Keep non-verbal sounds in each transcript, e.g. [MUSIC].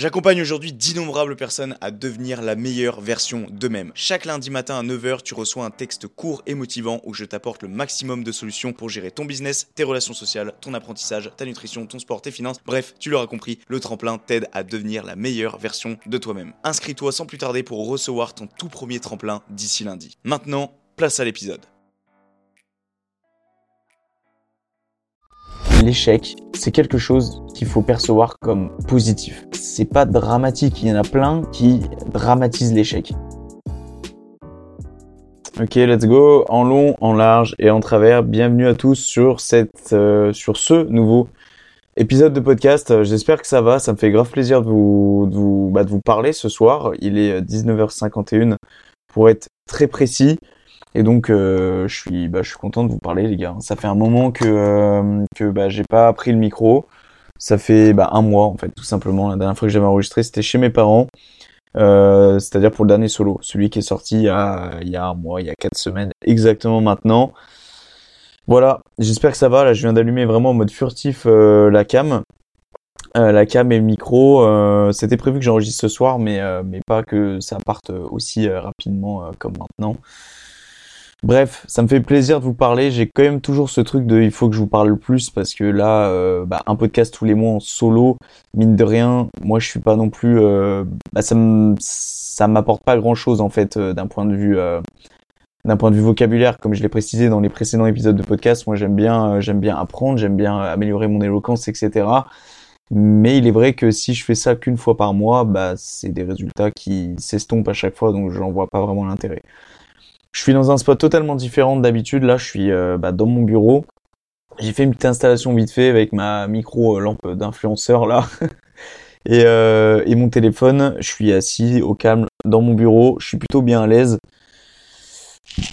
J'accompagne aujourd'hui d'innombrables personnes à devenir la meilleure version d'eux-mêmes. Chaque lundi matin à 9h, tu reçois un texte court et motivant où je t'apporte le maximum de solutions pour gérer ton business, tes relations sociales, ton apprentissage, ta nutrition, ton sport, tes finances. Bref, tu l'auras compris, le tremplin t'aide à devenir la meilleure version de toi-même. Inscris-toi sans plus tarder pour recevoir ton tout premier tremplin d'ici lundi. Maintenant, place à l'épisode. L'échec, c'est quelque chose qu'il faut percevoir comme positif. C'est pas dramatique, il y en a plein qui dramatisent l'échec. Ok, let's go. En long, en large et en travers. Bienvenue à tous sur euh, ce nouveau épisode de podcast. Euh, j'espère que ça va. Ça me fait grave plaisir vous, bah, de vous parler ce soir. Il est 19h51 pour être très précis. Et donc, euh, je suis, bah, je suis content de vous parler, les gars. Ça fait un moment que euh, que bah, j'ai pas pris le micro. Ça fait bah, un mois, en fait, tout simplement. La dernière fois que j'avais enregistré, c'était chez mes parents. Euh, c'est-à-dire pour le dernier solo, celui qui est sorti il y, a, il y a un mois, il y a quatre semaines exactement maintenant. Voilà, j'espère que ça va. Là, je viens d'allumer vraiment en mode furtif euh, la cam. Euh, la cam et le micro, euh, c'était prévu que j'enregistre ce soir, mais, mais pas que ça parte aussi rapidement comme maintenant. Bref, ça me fait plaisir de vous parler. J'ai quand même toujours ce truc de il faut que je vous parle plus parce que là, euh, bah, un podcast tous les mois en solo, mine de rien, moi je suis pas non plus, euh, bah, ça m'apporte pas grand chose en fait euh, d'un point de vue, d'un point de vue vocabulaire, comme je l'ai précisé dans les précédents épisodes de podcast. Moi j'aime bien, j'aime bien apprendre, j'aime bien améliorer mon éloquence, etc. Mais il est vrai que si je fais ça qu'une fois par mois, bah c'est des résultats qui s'estompent à chaque fois, donc j'en vois pas vraiment l'intérêt. Je suis dans un spot totalement différent d'habitude. Là, je suis euh, bah, dans mon bureau. J'ai fait une petite installation vite fait avec ma micro euh, lampe d'influenceur là. [LAUGHS] et, euh, et mon téléphone. Je suis assis au calme dans mon bureau. Je suis plutôt bien à l'aise.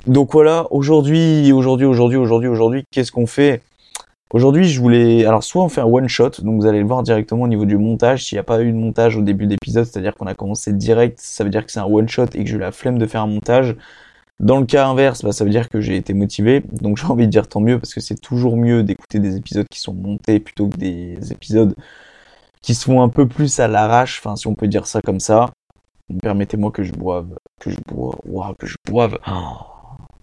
Donc voilà, aujourd'hui, aujourd'hui, aujourd'hui, aujourd'hui, aujourd'hui, qu'est-ce qu'on fait? Aujourd'hui, je voulais, alors soit on fait un one shot, donc vous allez le voir directement au niveau du montage. S'il n'y a pas eu de montage au début d'épisode, c'est-à-dire qu'on a commencé direct, ça veut dire que c'est un one shot et que j'ai eu la flemme de faire un montage. Dans le cas inverse, bah, ça veut dire que j'ai été motivé, donc j'ai envie de dire tant mieux parce que c'est toujours mieux d'écouter des épisodes qui sont montés plutôt que des épisodes qui se font un peu plus à l'arrache, enfin si on peut dire ça comme ça. Permettez-moi que je boive, que je boive, waouh, que je boive. Oh,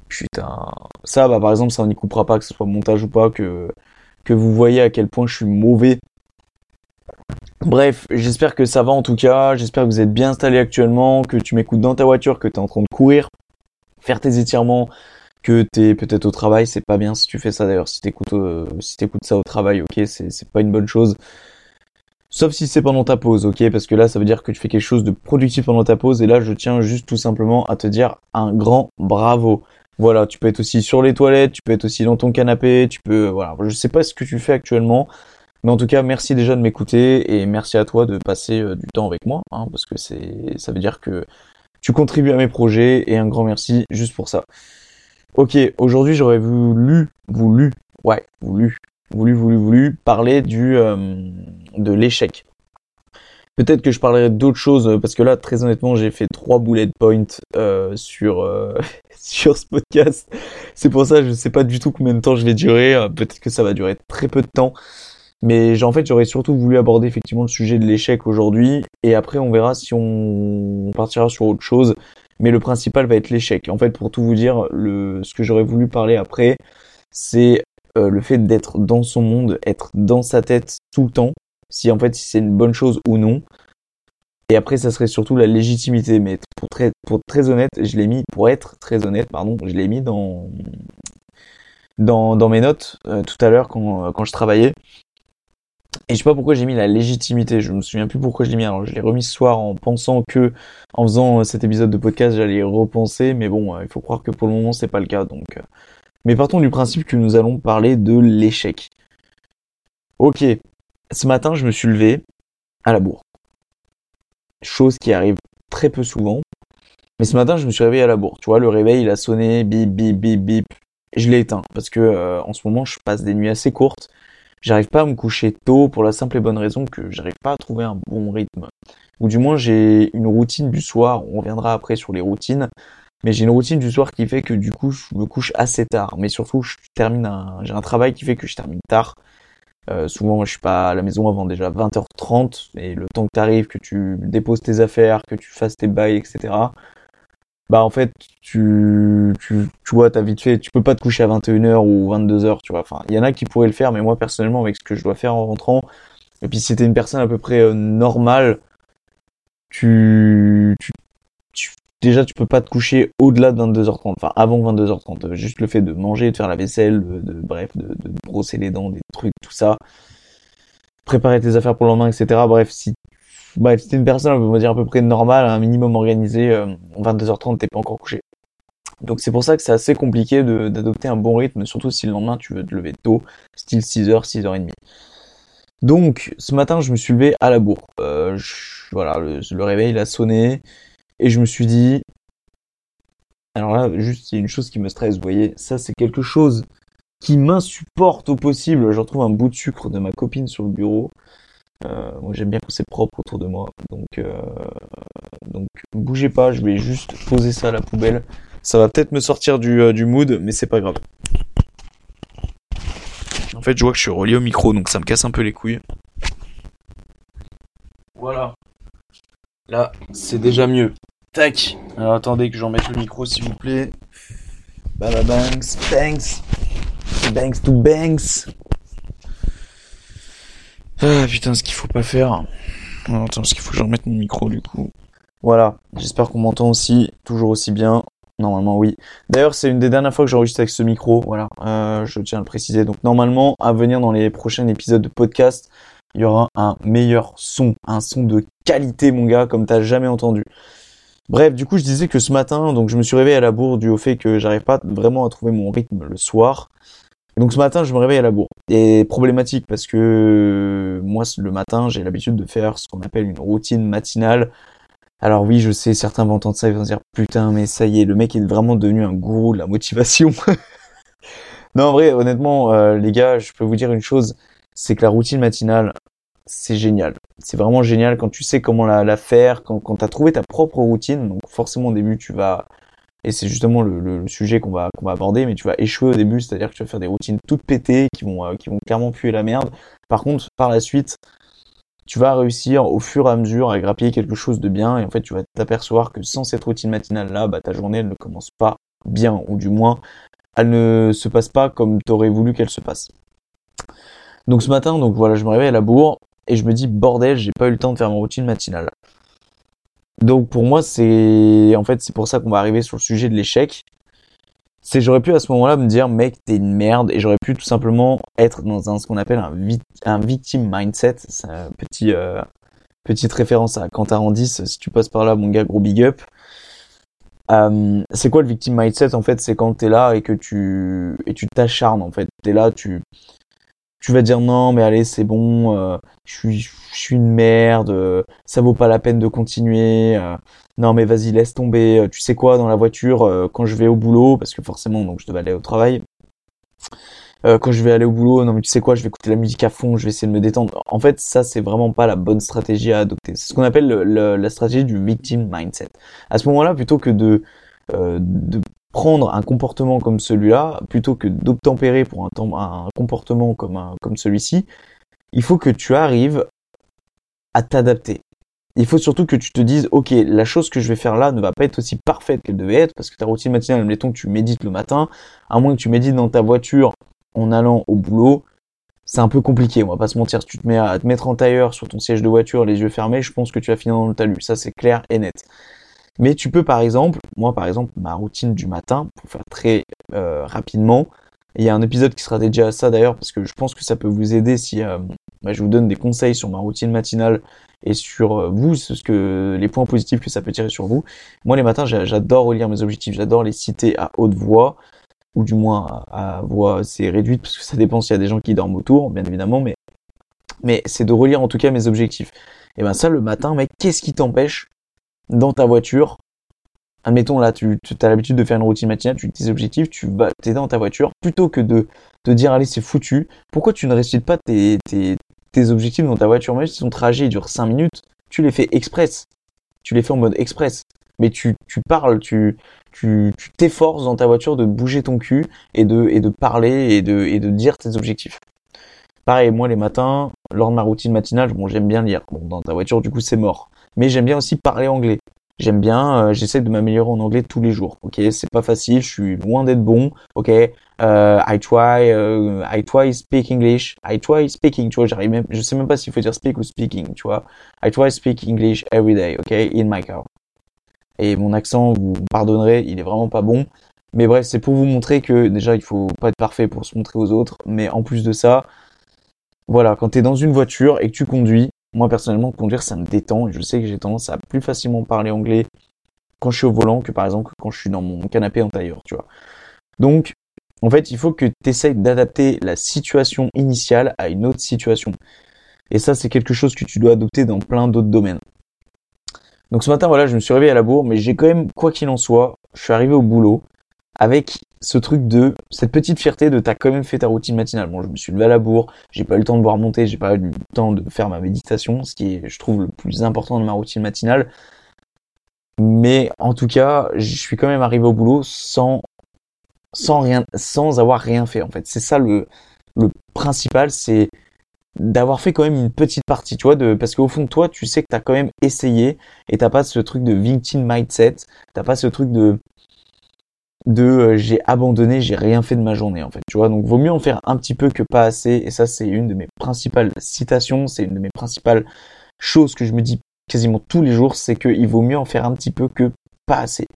putain. Ça, bah par exemple, ça n'y coupera pas que ce soit montage ou pas, que que vous voyez à quel point je suis mauvais. Bref, j'espère que ça va en tout cas, j'espère que vous êtes bien installé actuellement, que tu m'écoutes dans ta voiture, que tu es en train de courir, faire tes étirements, que t'es peut-être au travail, c'est pas bien si tu fais ça d'ailleurs. Si t'écoutes, euh, si t'écoutes ça au travail, ok, c'est, c'est pas une bonne chose. Sauf si c'est pendant ta pause, ok, parce que là, ça veut dire que tu fais quelque chose de productif pendant ta pause. Et là, je tiens juste tout simplement à te dire un grand bravo. Voilà, tu peux être aussi sur les toilettes, tu peux être aussi dans ton canapé, tu peux, voilà, je sais pas ce que tu fais actuellement, mais en tout cas, merci déjà de m'écouter et merci à toi de passer euh, du temps avec moi, hein, parce que c'est, ça veut dire que tu contribues à mes projets et un grand merci juste pour ça. Ok, aujourd'hui j'aurais voulu, voulu, ouais, voulu, voulu, voulu, voulu parler du euh, de l'échec. Peut-être que je parlerai d'autres choses parce que là, très honnêtement, j'ai fait trois bullet points euh, sur euh, [LAUGHS] sur ce podcast. C'est pour ça, je ne sais pas du tout combien de temps je vais durer. Peut-être que ça va durer très peu de temps. Mais en fait, j'aurais surtout voulu aborder effectivement le sujet de l'échec aujourd'hui. Et après, on verra si on partira sur autre chose. Mais le principal va être l'échec. En fait, pour tout vous dire, le, ce que j'aurais voulu parler après, c'est euh, le fait d'être dans son monde, être dans sa tête tout le temps. Si en fait, c'est une bonne chose ou non. Et après, ça serait surtout la légitimité. Mais pour très, pour très honnête, je l'ai mis, pour être très honnête, pardon, je l'ai mis dans, dans, dans mes notes euh, tout à l'heure quand, quand je travaillais. Et je sais pas pourquoi j'ai mis la légitimité, je me souviens plus pourquoi je l'ai mis. Alors je l'ai remis ce soir en pensant que en faisant euh, cet épisode de podcast j'allais repenser, mais bon, euh, il faut croire que pour le moment c'est pas le cas. Donc, euh. mais partons du principe que nous allons parler de l'échec. Ok, ce matin je me suis levé à la bourre, chose qui arrive très peu souvent. Mais ce matin je me suis réveillé à la bourre. Tu vois, le réveil il a sonné, bip bip bip bip. Je l'ai éteint parce que en ce moment je passe des nuits assez courtes j'arrive pas à me coucher tôt pour la simple et bonne raison que j'arrive pas à trouver un bon rythme. Ou du moins j'ai une routine du soir, on reviendra après sur les routines, mais j'ai une routine du soir qui fait que du coup je me couche assez tard. Mais surtout je termine un, j'ai un travail qui fait que je termine tard. Euh, souvent, je suis pas à la maison avant déjà 20h30 et le temps que tu arrives, que tu déposes tes affaires, que tu fasses tes bails, etc. Bah en fait, tu tu tu vois, t'as vite fait, tu peux pas te coucher à 21h ou 22h, tu vois. Enfin, il y en a qui pourraient le faire, mais moi personnellement, avec ce que je dois faire en rentrant, et puis si c'était une personne à peu près euh, normale, tu, tu, tu déjà tu peux pas te coucher au-delà de 22h30, enfin avant 22h30. Juste le fait de manger, de faire la vaisselle, de, bref, de, de, brosser les dents, des trucs, tout ça. Préparer tes affaires pour le lendemain, etc. Bref, si si t'es une personne, on va dire à peu près normale, un minimum organisé, euh, 22h30, t'es pas encore couché. Donc c'est pour ça que c'est assez compliqué d'adopter un bon rythme, surtout si le lendemain tu veux te lever tôt, style 6h, 6h30. Donc ce matin je me suis levé à la bourre. Euh, voilà, le, réveil il a sonné et je me suis dit, alors là juste il y a une chose qui me stresse, vous voyez, ça c'est quelque chose qui m'insupporte au possible. Je retrouve un bout de sucre de ma copine sur le bureau. Euh, moi j'aime bien quand c'est propre autour de moi, donc euh, donc bougez pas, je vais juste poser ça à la poubelle. Ça va peut-être me sortir du, euh, du mood, mais c'est pas grave. En fait, je vois que je suis relié au micro, donc ça me casse un peu les couilles. Voilà. Là, c'est déjà mieux. Tac. Alors attendez que j'en mette le micro, s'il vous plaît. Baba banks, thanks. Banks to banks. Ah putain, ce qu'il faut pas faire. attends, parce qu'il faut que je remette mon micro du coup. Voilà, j'espère qu'on m'entend aussi, toujours aussi bien. Normalement, oui. D'ailleurs, c'est une des dernières fois que j'enregistre avec ce micro. Voilà, euh, je tiens à le préciser. Donc, normalement, à venir dans les prochains épisodes de podcast, il y aura un meilleur son, un son de qualité, mon gars, comme t'as jamais entendu. Bref, du coup, je disais que ce matin, donc je me suis réveillé à la bourre du au fait que j'arrive pas vraiment à trouver mon rythme le soir. Donc ce matin, je me réveille à la bourre. Et problématique parce que moi, le matin, j'ai l'habitude de faire ce qu'on appelle une routine matinale alors oui, je sais, certains vont entendre ça et vont se dire putain, mais ça y est, le mec est vraiment devenu un gourou de la motivation. [LAUGHS] non, en vrai, honnêtement, euh, les gars, je peux vous dire une chose, c'est que la routine matinale, c'est génial. C'est vraiment génial quand tu sais comment la, faire, quand, quand tu as trouvé ta propre routine. Donc forcément au début, tu vas... Et c'est justement le, sujet qu'on va, qu'on va aborder, mais tu vas échouer au début, c'est-à-dire que tu vas faire des routines toutes pétées qui vont, euh, qui vont clairement puer la merde. Par contre, par la suite, tu vas réussir au fur et à mesure à grappiller quelque chose de bien et en fait tu vas t'apercevoir que sans cette routine matinale là, bah, ta journée elle ne commence pas bien ou du moins elle ne se passe pas comme tu aurais voulu qu'elle se passe. Donc ce matin, donc voilà, je me réveille à la bourre et je me dis bordel, j'ai pas eu le temps de faire ma routine matinale. Donc pour moi, c'est en fait c'est pour ça qu'on va arriver sur le sujet de l'échec. C'est j'aurais pu à ce moment-là me dire mec t'es une merde et j'aurais pu tout simplement être dans un ce qu'on appelle un, un victim mindset. C'est un petit euh, petite référence à Quentin Randis si tu passes par là mon gars gros big up. Euh, c'est quoi le victim mindset en fait? C'est quand t'es là et que tu et tu t'acharnes en fait. T'es là tu tu vas dire non mais allez c'est bon euh, je suis je suis une merde euh, ça vaut pas la peine de continuer euh, non mais vas-y laisse tomber tu sais quoi dans la voiture quand je vais au boulot parce que forcément donc je devais aller au travail quand je vais aller au boulot non mais tu sais quoi je vais écouter la musique à fond je vais essayer de me détendre. En fait ça c'est vraiment pas la bonne stratégie à adopter. C'est ce qu'on appelle la stratégie du victim mindset. À ce moment-là plutôt que de prendre un comportement comme celui-là, plutôt que d'obtempérer pour un, comportement comme celui-ci, il faut que tu arrives à t'adapter. Il faut surtout que tu te dises, ok, la chose que je vais faire là ne va pas être aussi parfaite qu'elle devait être, parce que ta routine matinale, admettons que tu médites le matin, à moins que tu médites dans ta voiture en allant au boulot, c'est un peu compliqué, on va pas se mentir. Si tu te mets à te mettre en tailleur sur ton siège de voiture, les yeux fermés, je pense que tu vas finir dans le talus. Ça, c'est clair et net. Mais tu peux par exemple, moi par exemple, ma routine du matin, pour faire très euh, rapidement, il y a un épisode qui sera dédié à ça d'ailleurs, parce que je pense que ça peut vous aider si euh, bah, je vous donne des conseils sur ma routine matinale et sur euh, vous, ce que, les points positifs que ça peut tirer sur vous. Moi les matins, j'adore relire mes objectifs, j'adore les citer à haute voix, ou du moins à, voix assez réduite, parce que ça dépend s'il y a des gens qui dorment autour, bien évidemment, mais, mais c'est de relire en tout cas mes objectifs. Et ben ça le matin, mec, qu'est-ce qui t'empêche dans ta voiture. Admettons là, tu, tu as l'habitude de faire une routine matinale, tu tes objectifs, tu vas t'aider dans ta voiture, plutôt que de te dire allez c'est foutu, pourquoi tu ne récites pas tes, tes, tes objectifs dans ta voiture? Même si ton trajet dure 5 minutes, tu les fais express. Tu les fais en mode express. Mais tu, tu parles, tu tu t'efforces dans ta voiture de bouger ton cul et de, et de parler et de, et de dire tes objectifs. Pareil, moi les matins, lors de ma routine matinale, bon j'aime bien lire. Bon dans ta voiture du coup c'est mort. Mais j'aime bien aussi parler anglais. J'aime bien, euh, j'essaie de m'améliorer en anglais tous les jours. Ok, c'est pas facile, je suis loin d'être bon. Ok, euh, I try, uh, I try speak English, I try speaking. Tu vois, j'arrive même, je sais même pas s'il faut dire speak ou speaking. Tu vois, I try speak English every day. Ok, in my car. Et mon accent, vous pardonnerez, il est vraiment pas bon. Mais bref, c'est pour vous montrer que déjà il faut pas être parfait pour se montrer aux autres. Mais en plus de ça, voilà, quand tu es dans une voiture et que tu conduis, moi personnellement conduire ça me détend je sais que j'ai tendance à plus facilement parler anglais quand je suis au volant que par exemple quand je suis dans mon canapé en tailleur, tu vois. Donc en fait, il faut que tu essayes d'adapter la situation initiale à une autre situation. Et ça, c'est quelque chose que tu dois adopter dans plein d'autres domaines. Donc ce matin, voilà, je me suis réveillé à la bourre, mais j'ai quand même, quoi qu'il en soit, je suis arrivé au boulot avec ce truc de cette petite fierté de t'as quand même fait ta routine matinale. Bon, je me suis levé à la bourre, j'ai pas eu le temps de boire monter, j'ai pas eu le temps de faire ma méditation, ce qui est, je trouve, le plus important de ma routine matinale. Mais en tout cas, je suis quand même arrivé au boulot sans sans rien, sans avoir rien fait en fait. C'est ça le le principal, c'est d'avoir fait quand même une petite partie, tu vois, de, parce qu'au fond de toi, tu sais que t'as quand même essayé et t'as pas ce truc de victim mindset, t'as pas ce truc de de euh, j'ai abandonné, j'ai rien fait de ma journée en fait, tu vois. Donc vaut mieux en faire un petit peu que pas assez et ça c'est une de mes principales citations, c'est une de mes principales choses que je me dis quasiment tous les jours, c'est qu'il vaut mieux en faire un petit peu que pas assez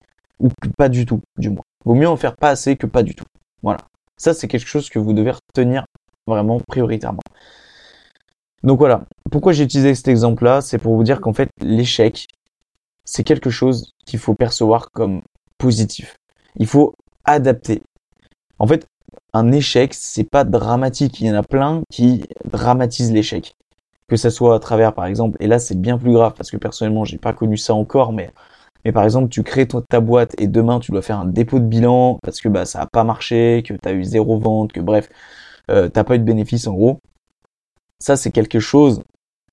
ou pas du tout du moins. Vaut mieux en faire pas assez que pas du tout. Voilà. Ça c'est quelque chose que vous devez retenir vraiment prioritairement. Donc voilà, pourquoi j'ai utilisé cet exemple-là, c'est pour vous dire qu'en fait l'échec, c'est quelque chose qu'il faut percevoir comme positif il faut adapter. En fait, un échec, c'est pas dramatique. Il y en a plein qui dramatisent l'échec. Que ça soit à travers, par exemple, et là c'est bien plus grave parce que personnellement j'ai pas connu ça encore, mais mais par exemple tu crées ta boîte et demain tu dois faire un dépôt de bilan parce que bah ça a pas marché, que tu as eu zéro vente, que bref euh, t'as pas eu de bénéfice en gros. Ça c'est quelque chose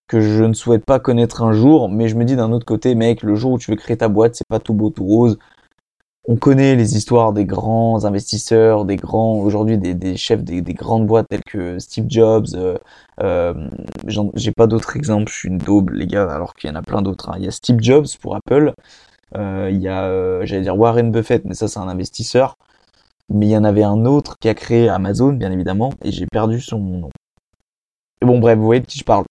que je ne souhaite pas connaître un jour, mais je me dis d'un autre côté, mec, le jour où tu veux créer ta boîte, c'est pas tout beau tout rose on connaît les histoires des grands investisseurs, des grands aujourd'hui des, chefs des, grandes boîtes telles que Steve Jobs. Euh, euh, J'ai pas d'autres exemples, je suis une daube les gars, alors qu'il y en a plein d'autres. Hein. Il y a Steve Jobs pour Apple, euh, il y a euh, j'allais dire Warren Buffett, mais ça c'est un investisseur. Mais il y en avait un autre qui a créé Amazon, bien évidemment, et j'ai perdu son nom. Bon bref, vous voyez de qui je parle.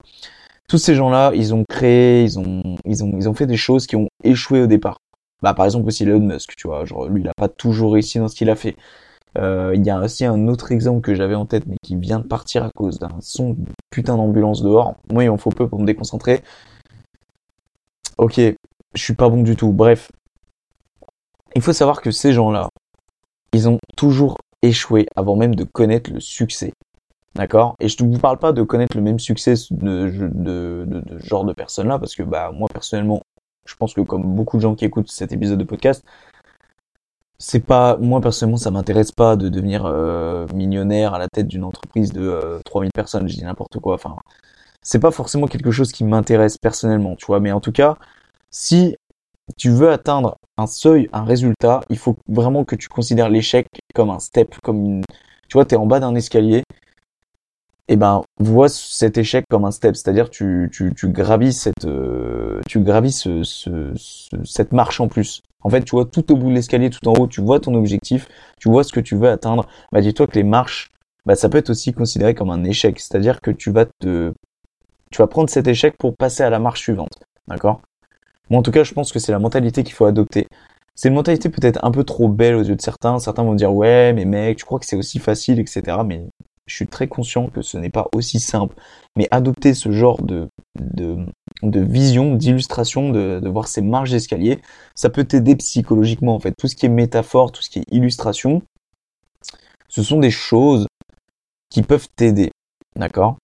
Tous ces gens-là, ils ont créé, ils ont, ils ont, ils ont fait des choses qui ont échoué au départ. Bah, par exemple aussi Elon Musk, tu vois, genre lui il a pas toujours réussi dans ce qu'il a fait. Euh, il y a aussi un autre exemple que j'avais en tête mais qui vient de partir à cause d'un son putain d'ambulance dehors. Moi il en faut peu pour me déconcentrer. Ok, je suis pas bon du tout. Bref, il faut savoir que ces gens-là, ils ont toujours échoué avant même de connaître le succès. D'accord? Et je ne vous parle pas de connaître le même succès de, de, de, de genre de personnes-là, parce que bah moi personnellement, je pense que comme beaucoup de gens qui écoutent cet épisode de podcast, c'est pas moi personnellement ça m'intéresse pas de devenir euh, millionnaire à la tête d'une entreprise de 3000 euh, personnes, je dis n'importe quoi. Enfin, c'est pas forcément quelque chose qui m'intéresse personnellement, tu vois. Mais en tout cas, si tu veux atteindre un seuil, un résultat, il faut vraiment que tu considères l'échec comme un step, comme une, tu vois, t'es en bas d'un escalier eh ben vois cet échec comme un step, c'est-à-dire tu, tu, tu gravis cette euh, tu gravis ce, ce, cette marche en plus. En fait, tu vois tout au bout de l'escalier, tout en haut, tu vois ton objectif, tu vois ce que tu veux atteindre. Bah dis-toi que les marches, bah ça peut être aussi considéré comme un échec, c'est-à-dire que tu vas te tu vas prendre cet échec pour passer à la marche suivante, d'accord? Moi en tout cas, je pense que c'est la mentalité qu'il faut adopter. C'est une mentalité peut-être un peu trop belle aux yeux de certains. Certains vont dire ouais, mais mec, tu crois que c'est aussi facile, etc. Mais je suis très conscient que ce n'est pas aussi simple. Mais adopter ce genre de, de, de vision, d'illustration, de, de voir ces marges d'escalier, ça peut t'aider psychologiquement en fait. Tout ce qui est métaphore, tout ce qui est illustration, ce sont des choses qui peuvent t'aider. D'accord?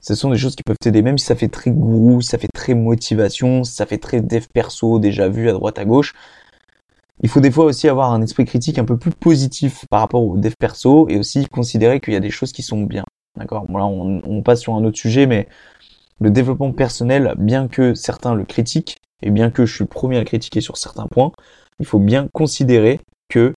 Ce sont des choses qui peuvent t'aider, même si ça fait très gourou, ça fait très motivation, ça fait très dev perso déjà vu à droite à gauche il faut des fois aussi avoir un esprit critique un peu plus positif par rapport au dev perso et aussi considérer qu'il y a des choses qui sont bien. D'accord? Là, on, passe sur un autre sujet, mais le développement personnel, bien que certains le critiquent, et bien que je suis le premier à le critiquer sur certains points, il faut bien considérer que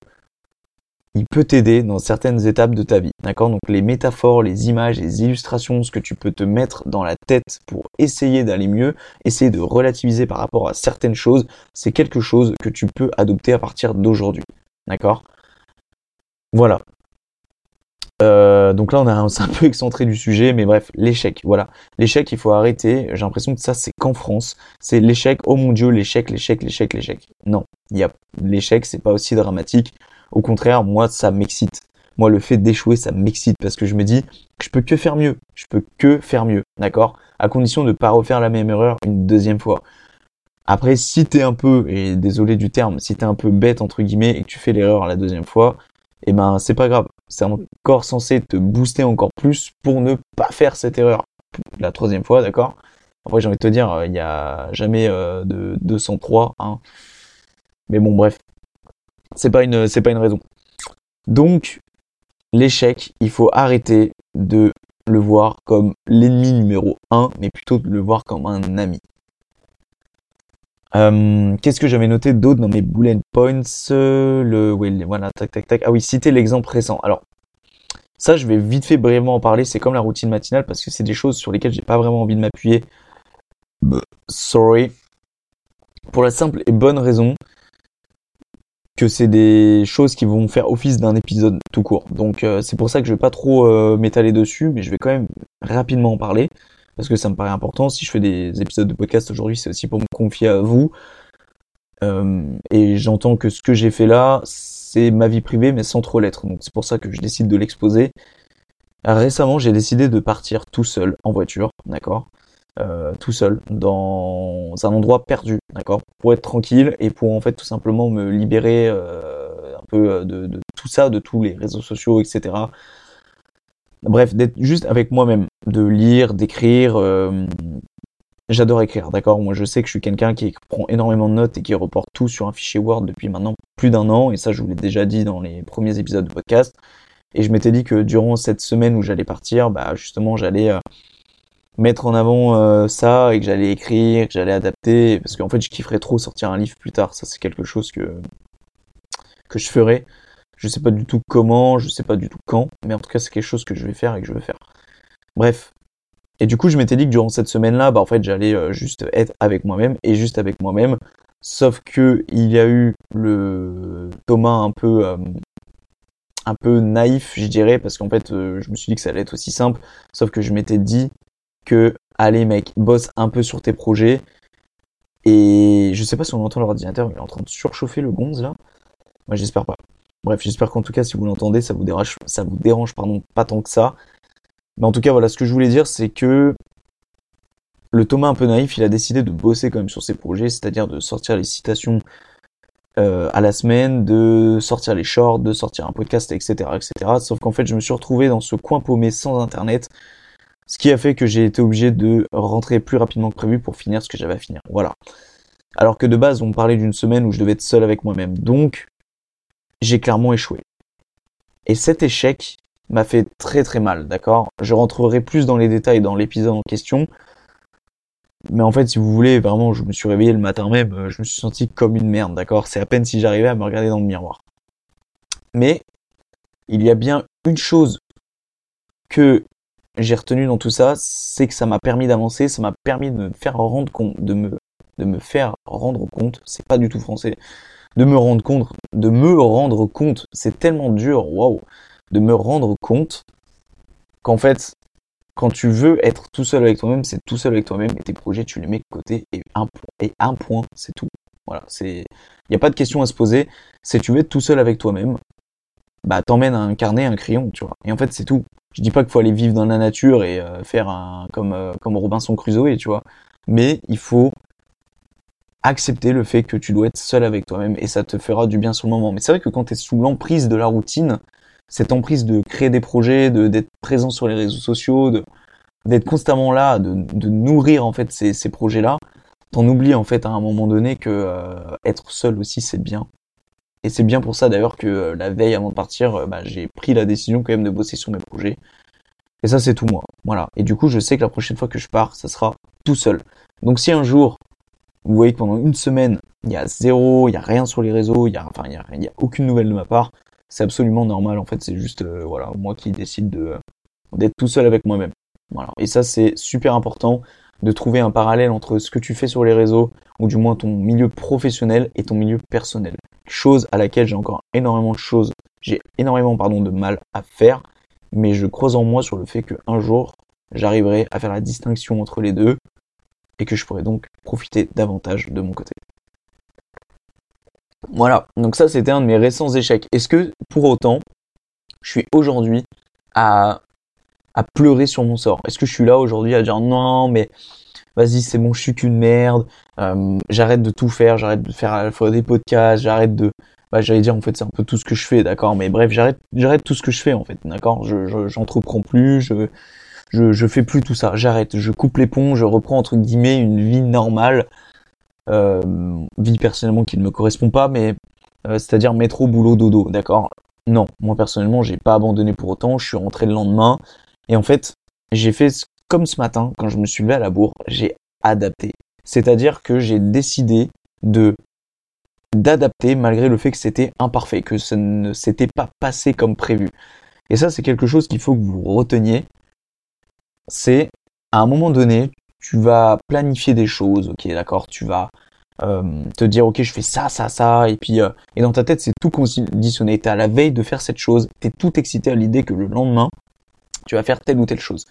il peut t'aider dans certaines étapes de ta vie. D'accord? Donc les métaphores, les images, les illustrations, ce que tu peux te mettre dans la tête pour essayer d'aller mieux, essayer de relativiser par rapport à certaines choses, c'est quelque chose que tu peux adopter à partir d'aujourd'hui. D'accord? Voilà. Euh, donc là, on a [LAUGHS] un, peu excentré du sujet, mais bref, l'échec. Voilà, l'échec, il faut arrêter. J'ai l'impression que ça, c'est qu'en France, c'est l'échec. Oh mon Dieu, l'échec, l'échec, l'échec, l'échec. Non, il y a l'échec, c'est pas aussi dramatique. Au contraire, moi, ça m'excite. Moi, le fait d'échouer, ça m'excite parce que je me dis que je peux que faire mieux. Je peux que faire mieux, d'accord? À condition de ne pas refaire la même erreur une deuxième fois. Après, si t'es un peu, et désolé du terme, si t'es un peu bête entre guillemets et que tu fais l'erreur la deuxième fois, eh ben c'est pas grave. C'est encore censé te booster encore plus pour ne pas faire cette erreur la troisième fois, d'accord? Après, j'ai envie de te dire, il n'y a jamais euh, de 203, hein. Mais bon, bref, c'est pas une, c'est pas une raison. Donc, l'échec, il faut arrêter de le voir comme l'ennemi numéro un, mais plutôt de le voir comme un ami. Euh, Qu'est-ce que j'avais noté d'autre dans mes bullet points? Le, voilà, tac, tac, tac. Ah oui, citer l'exemple récent. Alors, ça, je vais vite fait brièvement en parler. C'est comme la routine matinale parce que c'est des choses sur lesquelles j'ai pas vraiment envie de m'appuyer. Sorry. Pour la simple et bonne raison c'est des choses qui vont faire office d'un épisode tout court. Donc euh, c'est pour ça que je vais pas trop euh, m'étaler dessus, mais je vais quand même rapidement en parler parce que ça me paraît important. Si je fais des épisodes de podcast aujourd'hui, c'est aussi pour me confier à vous. Euh, et j'entends que ce que j'ai fait là, c'est ma vie privée, mais sans trop l'être. Donc c'est pour ça que je décide de l'exposer. Récemment, j'ai décidé de partir tout seul en voiture, d'accord? Euh, tout seul dans un endroit perdu, d'accord, pour être tranquille et pour en fait tout simplement me libérer euh, un peu euh, de, tout ça, de tous les réseaux sociaux, etc. Bref, d'être juste avec moi-même, de lire, d'écrire. J'adore écrire, d'accord. Moi, je sais que je suis quelqu'un qui prend énormément de notes et qui reporte tout sur un fichier Word depuis maintenant plus d'un an, et ça, je vous l'ai déjà dit dans les premiers épisodes de podcast. Et je m'étais dit que durant cette semaine où j'allais partir, bah justement, j'allais mettre en avant euh, ça et que j'allais écrire, que j'allais adapter, parce qu'en fait je kifferais trop sortir un livre plus tard. Ça c'est quelque chose que que je ferai. Je sais pas du tout comment, je sais pas du tout quand, mais en tout cas c'est quelque chose que je vais faire et que je veux faire. Bref. Et du coup je m'étais dit que durant cette semaine-là, bah en fait j'allais euh, juste être avec moi-même et juste avec moi-même. Sauf que il y a eu le Thomas un peu euh, un peu naïf, je dirais, parce qu'en fait, je me suis dit que ça allait être aussi simple. Sauf que je m'étais dit allez mec, bosse un peu sur tes projets. Et je sais pas si on entend l'ordinateur, il est en train de surchauffer le gonze là. Moi j'espère pas. Bref, j'espère qu'en tout cas si vous l'entendez, ça vous dérange, ça vous dérange pardon, pas tant que ça. Mais en tout cas voilà, ce que je voulais dire c'est que le Thomas un peu naïf, il a décidé de bosser quand même sur ses projets, c'est-à-dire de sortir les citations euh, à la semaine, de sortir les shorts, de sortir un podcast, etc., etc. Sauf qu'en fait, je me suis retrouvé dans ce coin paumé sans internet, ce qui a fait que j'ai été obligé de rentrer plus rapidement que prévu pour finir ce que j'avais à finir. Voilà. Alors que de base, on parlait d'une semaine où je devais être seul avec moi-même. Donc, j'ai clairement échoué. Et cet échec m'a fait très très mal, d'accord? Je rentrerai plus dans les détails dans l'épisode en question. Mais en fait, si vous voulez, vraiment, je me suis réveillé le matin même, euh, je me suis senti comme une merde, d'accord? C'est à peine si j'arrivais à me regarder dans le miroir. Mais, il y a bien une chose que j'ai retenu dans tout ça, c'est que ça m'a permis d'avancer, ça m'a permis de me faire rendre compte, de me, faire rendre compte, c'est pas du tout français, de me rendre compte, de me rendre compte, c'est tellement dur, waouh, de me rendre compte qu'en fait, quand tu veux être tout seul avec toi-même, c'est tout seul avec toi-même et tes projets, tu les mets de côté et un point, et un point, c'est tout. Voilà, c'est, il n'y a pas de question à se poser. C'est tu veux être tout seul avec toi-même, bah t'emmènes un carnet, un crayon, tu vois. Et en fait, c'est tout. Je dis pas qu'il faut aller vivre dans la nature et euh, faire un comme euh, comme Robinson Crusoe, tu vois. Mais il faut accepter le fait que tu dois être seul avec toi-même et ça te fera du bien sur le moment. Mais c'est vrai que quand tu es sous l'emprise de la routine, cette emprise de créer des projets, de d'être présent sur les réseaux sociaux, de d'être constamment là, de, de nourrir en fait ces, ces projets-là, t'en oublies en fait à un moment donné que euh, être seul aussi c'est bien et c'est bien pour ça d'ailleurs que euh, la veille avant de partir, euh, bah, j'ai pris la décision quand même de bosser sur mes projets. Et ça c'est tout moi. Voilà. Et du coup je sais que la prochaine fois que je pars, ça sera tout seul. Donc si un jour, vous voyez que pendant une semaine, il y a zéro, il y a rien sur les réseaux, il y a, enfin, il y a, aucune nouvelle de ma part, C'est absolument normal. En fait, c'est juste euh, voilà moi qui décide de d'être tout seul avec moi-même. Voilà. Et ça, c'est super important de trouver un parallèle entre ce que tu fais sur les réseaux, ou du moins ton milieu professionnel et ton milieu personnel. Chose à laquelle j'ai encore énormément de choses, j'ai énormément pardon de mal à faire, mais je croise en moi sur le fait qu'un jour j'arriverai à faire la distinction entre les deux et que je pourrai donc profiter davantage de mon côté. Voilà, donc ça c'était un de mes récents échecs. Est-ce que pour autant je suis aujourd'hui à à pleurer sur mon sort. Est-ce que je suis là aujourd'hui à dire non mais vas-y c'est bon je suis qu'une merde, euh, j'arrête de tout faire, j'arrête de faire à la fois des podcasts, j'arrête de bah j'allais dire en fait c'est un peu tout ce que je fais d'accord mais bref j'arrête j'arrête tout ce que je fais en fait d'accord je j'entreprends plus je, je je fais plus tout ça j'arrête je coupe les ponts je reprends entre guillemets une vie normale euh, vie personnellement qui ne me correspond pas mais euh, c'est-à-dire métro boulot dodo d'accord. Non moi personnellement j'ai pas abandonné pour autant je suis rentré le lendemain et en fait, j'ai fait comme ce matin, quand je me suis levé à la bourre, j'ai adapté. C'est-à-dire que j'ai décidé de d'adapter malgré le fait que c'était imparfait, que ça ne s'était pas passé comme prévu. Et ça, c'est quelque chose qu'il faut que vous reteniez. C'est à un moment donné, tu vas planifier des choses, ok, d'accord, tu vas euh, te dire ok, je fais ça, ça, ça, et puis euh, et dans ta tête c'est tout conditionné. T'es à la veille de faire cette chose, t'es tout excité à l'idée que le lendemain tu vas faire telle ou telle chose.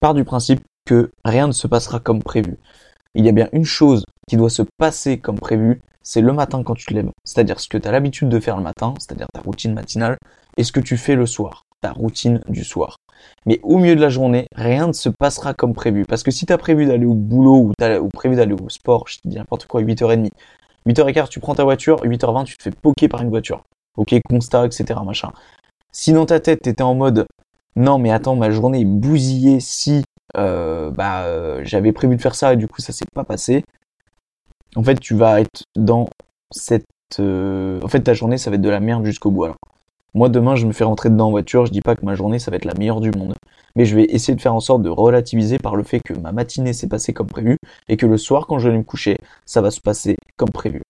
Pars du principe que rien ne se passera comme prévu. Il y a bien une chose qui doit se passer comme prévu, c'est le matin quand tu te lèves. C'est-à-dire ce que tu as l'habitude de faire le matin, c'est-à-dire ta routine matinale, et ce que tu fais le soir, ta routine du soir. Mais au milieu de la journée, rien ne se passera comme prévu. Parce que si tu as prévu d'aller au boulot ou, ou prévu d'aller au sport, je te dis n'importe quoi, 8h30, 8h15, tu prends ta voiture, 8h20, tu te fais poker par une voiture. Ok, constat, etc. Machin. Si dans ta tête, tu étais en mode non mais attends ma journée est bousillée si euh, bah euh, j'avais prévu de faire ça et du coup ça s'est pas passé. En fait tu vas être dans cette euh, en fait ta journée ça va être de la merde jusqu'au bout moi demain je me fais rentrer dedans en voiture je dis pas que ma journée ça va être la meilleure du monde. Mais je vais essayer de faire en sorte de relativiser par le fait que ma matinée s'est passée comme prévu et que le soir quand je vais me coucher ça va se passer comme prévu.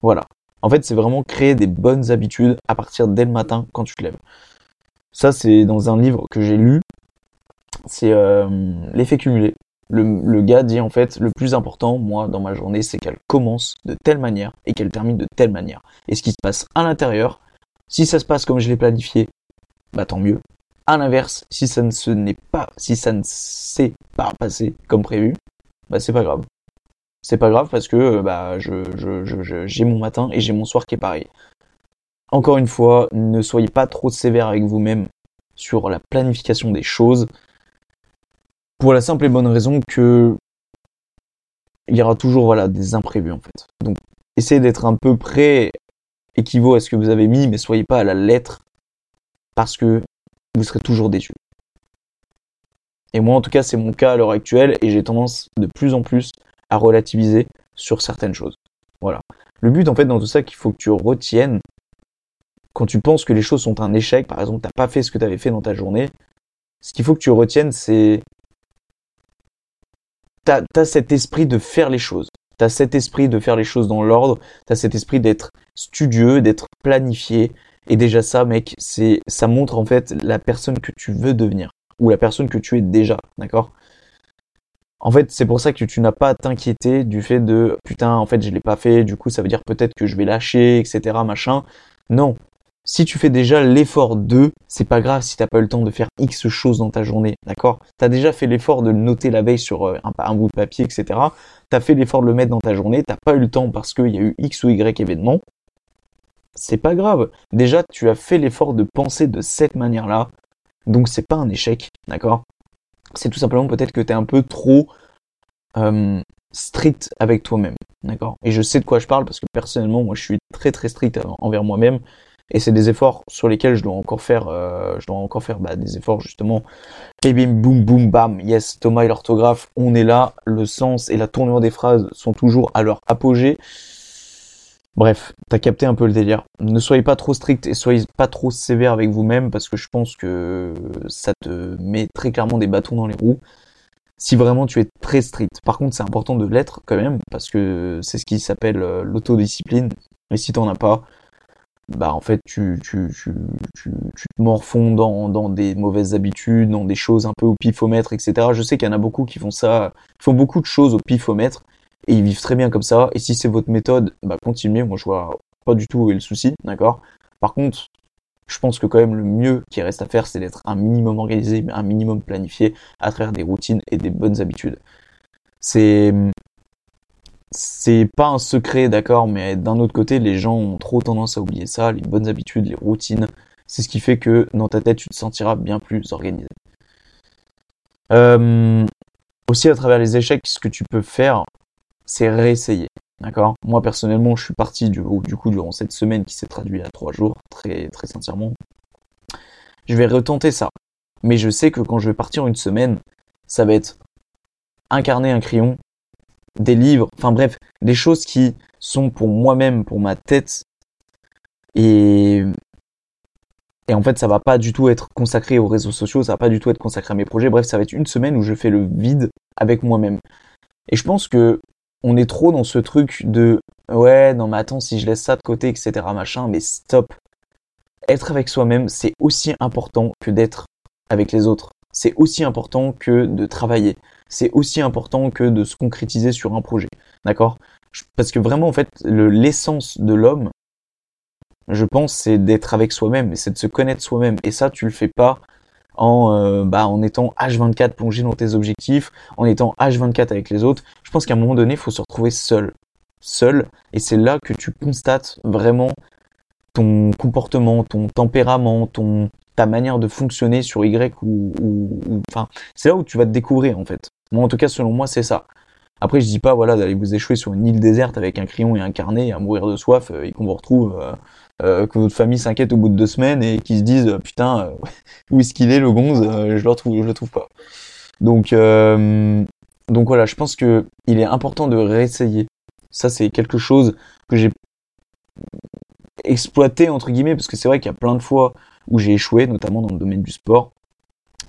Voilà. En fait c'est vraiment créer des bonnes habitudes à partir dès le matin quand tu te lèves ça, c'est dans un livre que j'ai lu. C'est euh, l'effet cumulé. Le, gars dit en fait, le plus important, moi, dans ma journée, c'est qu'elle commence de telle manière et qu'elle termine de telle manière. Et ce qui se passe à l'intérieur, si ça se passe comme je l'ai planifié, bah tant mieux. À l'inverse, si ça ne se n'est pas, si ça ne s'est pas passé comme prévu, bah c'est pas grave. C'est pas grave parce que bah je, je, j'ai mon matin et j'ai mon soir qui est pareil. Encore une fois, ne soyez pas trop sévère avec vous-même sur la planification des choses. Pour la simple et bonne raison que il y aura toujours voilà des imprévus en fait. Donc essayez d'être un peu près équivaut à ce que vous avez mis, mais soyez pas à la lettre parce que vous serez toujours déçu. Et moi en tout cas c'est mon cas à l'heure actuelle et j'ai tendance de plus en plus à relativiser sur certaines choses. Voilà. Le but en fait dans tout ça qu'il faut que tu retiennes, quand tu penses que les choses sont un échec, par exemple, t'as pas fait ce que tu avais fait dans ta journée, ce qu'il faut que tu retiennes, c'est t'as as cet esprit de faire les choses. T'as cet esprit de faire les choses dans l'ordre. T'as cet esprit d'être studieux, d'être planifié. Et déjà ça, mec, c'est ça montre en fait la personne que tu veux devenir ou la personne que tu es déjà, d'accord? En fait, c'est pour ça que tu n'as pas à t'inquiéter du fait de putain, en fait, je l'ai pas fait. Du coup, ça veut dire peut-être que je vais lâcher, etc. Machin. Non, si tu fais déjà l'effort de, c'est pas grave si t'as pas eu le temps de faire X choses dans ta journée, d'accord? T'as déjà fait l'effort de le noter la veille sur euh, un, bout de papier, etc. T'as fait l'effort de le mettre dans ta journée, t'as pas eu le temps parce qu'il y a eu X ou Y événement. C'est pas grave. Déjà, tu as fait l'effort de penser de cette manière-là. Donc c'est pas un échec, d'accord? C'est tout simplement peut-être que t'es un peu trop euh, strict avec toi-même, d'accord? Et je sais de quoi je parle parce que personnellement, moi, je suis très très strict envers moi-même et c'est des efforts sur lesquels je dois encore faire euh, je dois encore faire bah, des efforts justement. Et bim boum boum bam yes Thomas et l'orthographe on est là. Le sens et la tournure des phrases sont toujours à leur apogée. Bref t'as capté un peu le délire. Ne soyez pas trop strict et soyez pas trop sévère avec vous-même parce que je pense que ça te met très clairement des bâtons dans les roues si vraiment tu es très strict. Par contre c'est important de l'être quand même parce que c'est ce qui s'appelle euh, l'autodiscipline. Et si t'en as pas bah en fait tu, tu, tu, tu, te morfonds dans, dans des mauvaises habitudes, dans des choses un peu au pifomètre, etc. Je sais qu'il y en a beaucoup qui font ça, qui font beaucoup de choses au pifomètre et ils vivent très bien comme ça. Et si c'est votre méthode, bah continuez. Moi je vois pas du tout où est le souci, d'accord? Par contre, je pense que quand même le mieux qui reste à faire, c'est d'être un minimum organisé, un minimum planifié à travers des routines et des bonnes habitudes. C'est c'est pas un secret, d'accord, mais d'un autre côté, les gens ont trop tendance à oublier ça, les bonnes habitudes, les routines. C'est ce qui fait que dans ta tête, tu te sentiras bien plus organisé. Euh, aussi, à travers les échecs, ce que tu peux faire, c'est réessayer. D'accord? Moi, personnellement, je suis parti du, du coup durant cette semaine qui s'est traduite à trois jours, très, très sincèrement. Je vais retenter ça. Mais je sais que quand je vais partir une semaine, ça va être incarner un crayon, des livres, enfin bref, des choses qui sont pour moi-même, pour ma tête. Et, et en fait, ça va pas du tout être consacré aux réseaux sociaux, ça va pas du tout être consacré à mes projets. Bref, ça va être une semaine où je fais le vide avec moi-même. Et je pense que on est trop dans ce truc de ouais, non mais attends, si je laisse ça de côté, etc. machin, mais stop. Être avec soi-même, c'est aussi important que d'être avec les autres. C'est aussi important que de travailler c'est aussi important que de se concrétiser sur un projet. D'accord? Parce que vraiment, en fait, l'essence de l'homme, je pense, c'est d'être avec soi-même, c'est de se connaître soi-même. Et ça, tu le fais pas en, euh, bah, en étant H24 plongé dans tes objectifs, en étant H24 avec les autres. Je pense qu'à un moment donné, il faut se retrouver seul. Seul. Et c'est là que tu constates vraiment ton comportement, ton tempérament, ta manière de fonctionner sur Y ou, ou enfin, c'est là où tu vas te découvrir en fait. Moi, en tout cas, selon moi, c'est ça. Après, je dis pas, voilà, d'aller vous échouer sur une île déserte avec un crayon et un carnet à mourir de soif euh, et qu'on vous retrouve, euh, euh, que votre famille s'inquiète au bout de deux semaines et qu'ils se disent, putain, [LAUGHS] où est-ce qu'il est le gonze Je le retrouve, je le trouve pas. Donc, donc voilà, je pense que il est important de réessayer. Ça, c'est quelque chose que j'ai exploité entre guillemets parce que c'est vrai qu'il y a plein de fois où j'ai échoué, notamment dans le domaine du sport.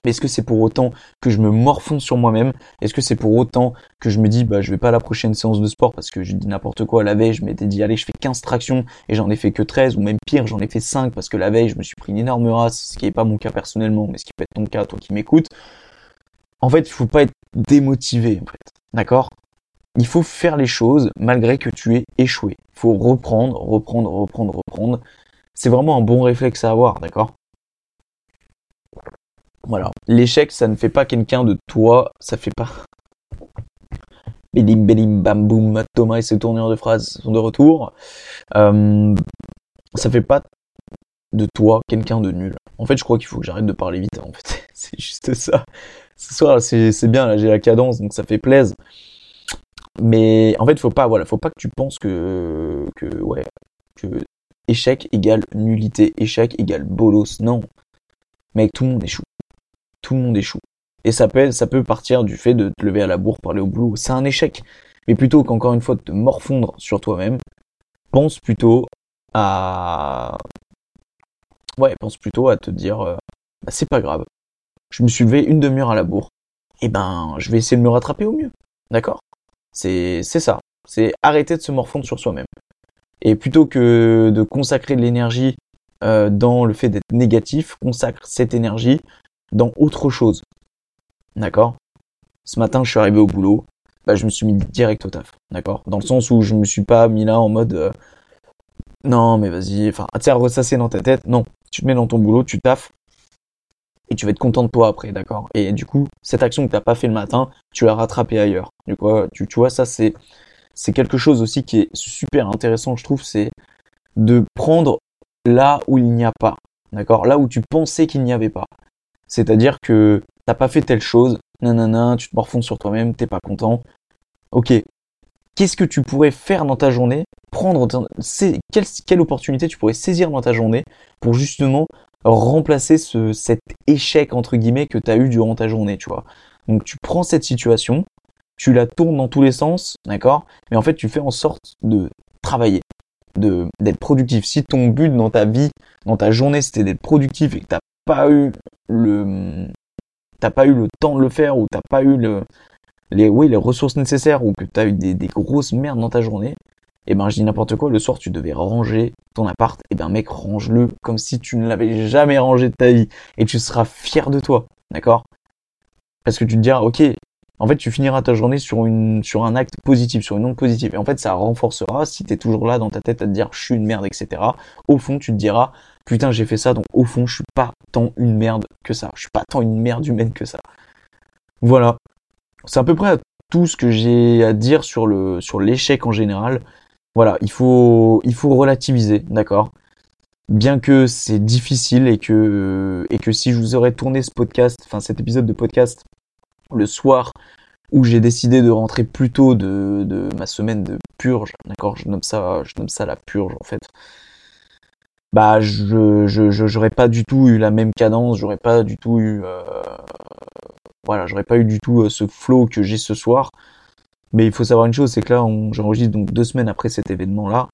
Est-ce que c'est pour autant que je me morfonds sur moi-même? Est-ce que c'est pour autant que je me dis bah je vais pas la prochaine séance de sport parce que je dis n'importe quoi la veille, je m'étais dit allez, je fais 15 tractions et j'en ai fait que 13 ou même pire, j'en ai fait 5 parce que la veille, je me suis pris une énorme race, ce qui n'est pas mon cas personnellement, mais ce qui peut être ton cas toi qui m'écoutes. En fait, il faut pas être démotivé en fait. D'accord? Il faut faire les choses malgré que tu aies échoué. Il faut reprendre, reprendre, reprendre, reprendre. C'est vraiment un bon réflexe à avoir, d'accord? Voilà. L'échec, ça ne fait pas quelqu'un de toi, ça fait pas. Bélim, bélim, bam, boum, Thomas et ses tournures de phrases sont de retour. Euh, ça fait pas de toi quelqu'un de nul. En fait, je crois qu'il faut que j'arrête de parler vite. En fait, [LAUGHS] c'est juste ça. Ce soir, c'est bien. Là, j'ai la cadence, donc ça fait plaisir. Mais en fait, faut pas, voilà, faut pas que tu penses que, que, ouais, que échec égale nullité, échec égale bolos. Non, mec, tout le monde échoue tout le monde échoue. Et ça peut, partir du fait de te lever à la bourre pour aller au boulot. C'est un échec. Mais plutôt qu'encore une fois de te morfondre sur toi-même, pense plutôt à... Ouais, pense plutôt à te dire, euh, bah, c'est pas grave. Je me suis levé une demi-heure à la bourre. Eh ben, je vais essayer de me rattraper au mieux. D'accord? C'est, c'est ça. C'est arrêter de se morfondre sur soi-même. Et plutôt que de consacrer de l'énergie euh, dans le fait d'être négatif, consacre cette énergie dans autre chose. D'accord? Ce matin, je suis arrivé au boulot, bah, je me suis mis direct au taf. D'accord? Dans le sens où je me suis pas mis là en mode euh, non, mais vas-y, enfin, tu ressasser dans ta tête. Non, tu te mets dans ton boulot, tu taffes et tu vas être content de toi après, d'accord? Et du coup, cette action que t'as pas fait le matin, tu l'as rattrapée ailleurs. Du coup, tu, tu vois, ça c'est c'est quelque chose aussi qui est super intéressant, je trouve, c'est de prendre là où il n'y a pas, d'accord? Là où tu pensais qu'il n'y avait pas. C'est-à-dire que t'as pas fait telle chose, nanana, tu te morfonds sur toi-même, t'es pas content. Ok. Qu'est-ce que tu pourrais faire dans ta journée Prendre quelle, quelle opportunité tu pourrais saisir dans ta journée pour justement remplacer ce, cet échec entre guillemets que tu as eu durant ta journée, tu vois? Donc tu prends cette situation, tu la tournes dans tous les sens, d'accord? Mais en fait, tu fais en sorte de travailler, de d'être productif. Si ton but dans ta vie, dans ta journée, c'était d'être productif et que t'as pas eu le t'as pas eu le temps de le faire ou t'as pas eu le les oui les ressources nécessaires ou que t'as eu des, des grosses merdes dans ta journée et ben je dis n'importe quoi, le soir tu devais ranger ton appart, et ben mec, range-le comme si tu ne l'avais jamais rangé de ta vie, et tu seras fier de toi, d'accord? Parce que tu te diras, ok, en fait tu finiras ta journée sur, un acte positif, sur une onde positive, et en fait ça renforcera, si tu es toujours là dans ta tête à te dire je suis une merde, etc., au fond tu te diras, putain j'ai fait ça, donc au fond je suis pas tant une merde que ça, je suis pas tant une merde humaine que ça. Voilà, c'est à peu près tout ce que j'ai à dire sur l'échec en général. Voilà, il faut il faut relativiser, d'accord? Bien que c'est difficile et que et que si je vous aurais tourné ce podcast, enfin cet épisode de podcast le soir où j'ai décidé de rentrer plus tôt de, ma semaine de purge, d'accord Je nomme ça je nomme ça la purge en fait. Bah je je j'aurais pas du tout eu la même cadence, j'aurais pas du tout eu euh, voilà, j'aurais pas eu du tout euh, ce flow que j'ai ce soir. Mais il faut savoir une chose, c'est que là, j'enregistre donc deux semaines après cet événement-là.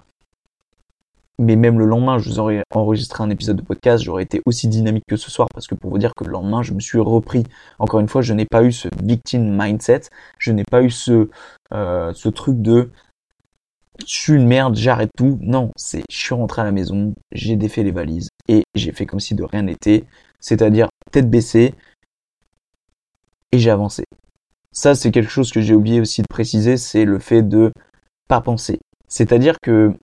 Mais même le lendemain, je vous aurais enregistré un épisode de podcast, j'aurais été aussi dynamique que ce soir, parce que pour vous dire que le lendemain, je me suis repris. Encore une fois, je n'ai pas eu ce victim mindset, je n'ai pas eu ce, euh, ce truc de je suis une merde, j'arrête tout. Non, c'est je suis rentré à la maison, j'ai défait les valises et j'ai fait comme si de rien n'était, c'est-à-dire tête baissée, et j'ai avancé. Ça, c'est quelque chose que j'ai oublié aussi de préciser, c'est le fait de pas penser. C'est-à-dire que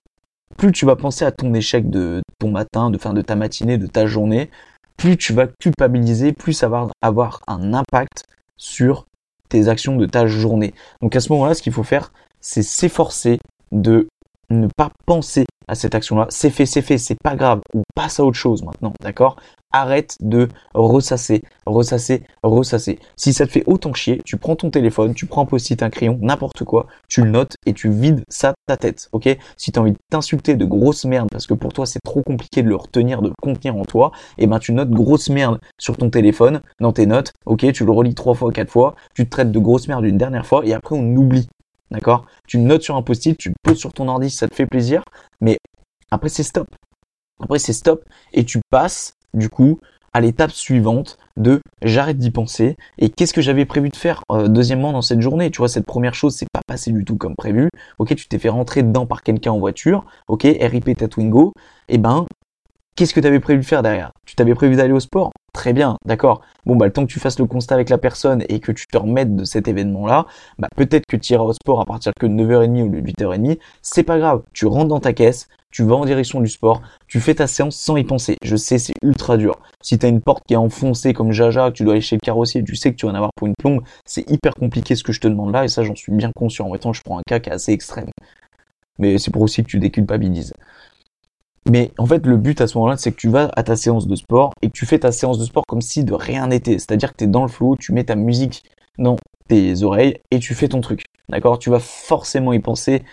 plus tu vas penser à ton échec de ton matin, de fin de ta matinée, de ta journée, plus tu vas culpabiliser, plus ça va avoir un impact sur tes actions de ta journée. Donc à ce moment-là, ce qu'il faut faire, c'est s'efforcer de ne pas penser à cette action-là. C'est fait, c'est fait, c'est pas grave. On passe à autre chose maintenant, d'accord? Arrête de ressasser, ressasser, ressasser. Si ça te fait autant chier, tu prends ton téléphone, tu prends un post-it, un crayon, n'importe quoi, tu le notes et tu vides ça ta tête, ok? Si tu as envie de t'insulter de grosse merde parce que pour toi c'est trop compliqué de le retenir, de le contenir en toi, et eh ben tu notes grosse merde sur ton téléphone, dans tes notes, ok? Tu le relis trois fois, quatre fois, tu te traites de grosse merde une dernière fois et après on oublie. D'accord? Tu notes sur un post-it, tu poses sur ton ordi ça te fait plaisir, mais après c'est stop. Après c'est stop et tu passes du coup à l'étape suivante de j'arrête d'y penser et qu'est-ce que j'avais prévu de faire euh, deuxièmement dans cette journée? Tu vois cette première chose c'est pas passé du tout comme prévu. Ok tu t'es fait rentrer dedans par quelqu'un en voiture. Ok RIP ta Twingo et eh ben qu'est-ce que tu avais prévu de faire derrière? Tu t'avais prévu d'aller au sport? Très bien, d'accord. Bon, bah, le temps que tu fasses le constat avec la personne et que tu te remettes de cet événement-là, bah, peut-être que tu iras au sport à partir que de 9h30 ou de 8h30. C'est pas grave. Tu rentres dans ta caisse, tu vas en direction du sport, tu fais ta séance sans y penser. Je sais, c'est ultra dur. Si t'as une porte qui est enfoncée comme Jaja, que tu dois aller chez le carrossier, tu sais que tu vas en avoir pour une plombe, c'est hyper compliqué ce que je te demande là, et ça, j'en suis bien conscient. En même temps, je prends un cas qui est assez extrême. Mais c'est pour aussi que tu déculpabilises. Mais en fait, le but à ce moment-là, c'est que tu vas à ta séance de sport et que tu fais ta séance de sport comme si de rien n'était. C'est-à-dire que tu es dans le flou, tu mets ta musique dans tes oreilles et tu fais ton truc. D'accord? Tu vas forcément y penser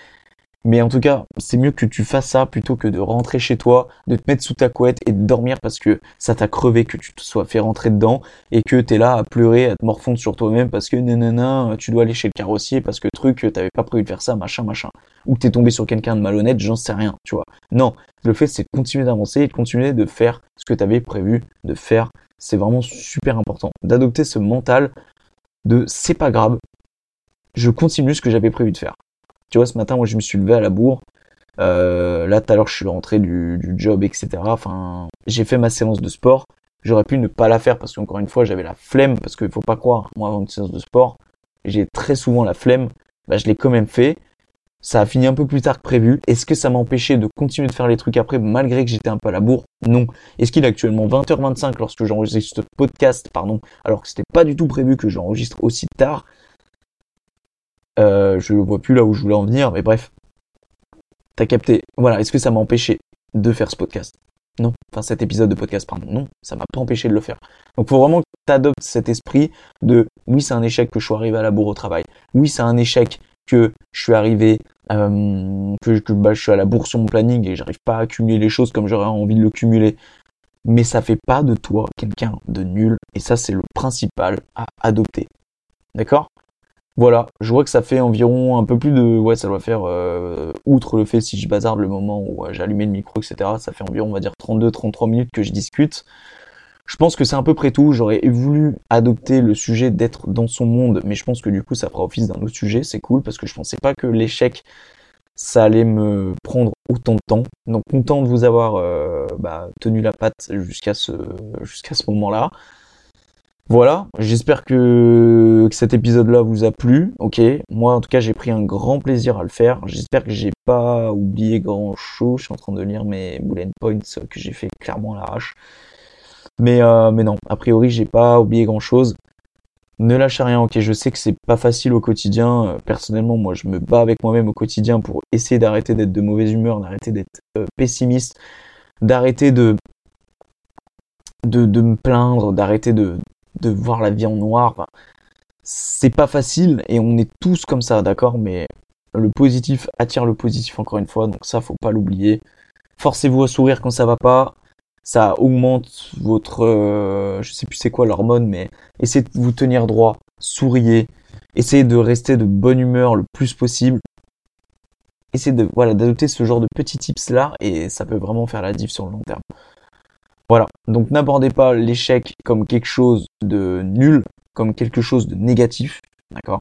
mais en tout cas, c'est mieux que tu fasses ça plutôt que de rentrer chez toi, de te mettre sous ta couette et de dormir parce que ça t'a crevé, que tu te sois fait rentrer dedans et que t'es là à pleurer, à te morfondre sur toi-même parce que nanana, tu dois aller chez le carrossier parce que truc, t'avais pas prévu de faire ça, machin, machin. Ou que t'es tombé sur quelqu'un de malhonnête, j'en sais rien, tu vois. Non, le fait c'est de continuer d'avancer et de continuer de faire ce que t'avais prévu de faire. C'est vraiment super important d'adopter ce mental de c'est pas grave, je continue ce que j'avais prévu de faire. Tu vois, ce matin, moi, je me suis levé à la bourre. Euh, là, tout à l'heure, je suis rentré du, job, etc. Enfin, j'ai fait ma séance de sport. J'aurais pu ne pas la faire parce qu'encore une fois, j'avais la flemme. Parce qu'il faut pas croire, moi, avant une séance de sport, j'ai très souvent la flemme. Bah, je l'ai quand même fait. Ça a fini un peu plus tard que prévu. Est-ce que ça m'a empêché de continuer de faire les trucs après, malgré que j'étais un peu à la bourre? Non. Est-ce qu'il est actuellement 20h25 lorsque j'enregistre ce podcast, pardon, alors que c'était pas du tout prévu que j'enregistre aussi tard euh, je ne vois plus là où je voulais en venir, mais bref. T'as capté. Voilà, est-ce que ça m'a empêché de faire ce podcast? Non. Enfin, cet épisode de podcast, pardon. Non, ça m'a pas empêché de le faire. Donc, faut vraiment que tu adoptes cet esprit de oui, c'est un échec que je sois arrivé à la bourre au travail. Oui, c'est un échec que je suis arrivé, euh, que, que bah, je suis à la bourre sur mon planning et j'arrive pas à accumuler les choses comme j'aurais envie de le cumuler. Mais ça fait pas de toi quelqu'un de nul et ça, c'est le principal à adopter. D'accord? Voilà, je vois que ça fait environ un peu plus de... Ouais, ça doit faire, euh, outre le fait si je bazarde le moment où euh, allumé le micro, etc., ça fait environ, on va dire, 32-33 minutes que je discute. Je pense que c'est à peu près tout. J'aurais voulu adopter le sujet d'être dans son monde, mais je pense que du coup, ça fera office d'un autre sujet. C'est cool parce que je pensais pas que l'échec ça allait me prendre autant de temps. Donc content de vous avoir euh, bah, tenu la patte jusqu'à ce jusqu'à ce moment-là. Voilà, j'espère que, cet épisode-là vous a plu. Ok, moi en tout cas j'ai pris un grand plaisir à le faire. J'espère que j'ai pas oublié grand-chose. Je suis en train de lire mes bullet points que j'ai fait clairement à l'arrache. Mais euh, mais non, a priori j'ai pas oublié grand-chose. Ne lâchez rien, ok, je sais que c'est pas facile au quotidien. Euh, personnellement, moi, je me bats avec moi-même au quotidien pour essayer d'arrêter d'être de mauvaise humeur, d'arrêter d'être euh, pessimiste, d'arrêter de, de me plaindre, d'arrêter de, de voir la vie en noir. c'est pas facile et on est tous comme ça, d'accord Mais le positif attire le positif encore une fois, donc ça, faut pas l'oublier. Forcez-vous à sourire quand ça va pas ça augmente votre, euh, je sais plus c'est quoi l'hormone, mais essayez de vous tenir droit, souriez, essayez de rester de bonne humeur le plus possible. Essayez de, voilà, d'adopter ce genre de petits tips là et ça peut vraiment faire la diff sur le long terme. Voilà. Donc n'abordez pas l'échec comme quelque chose de nul, comme quelque chose de négatif. D'accord?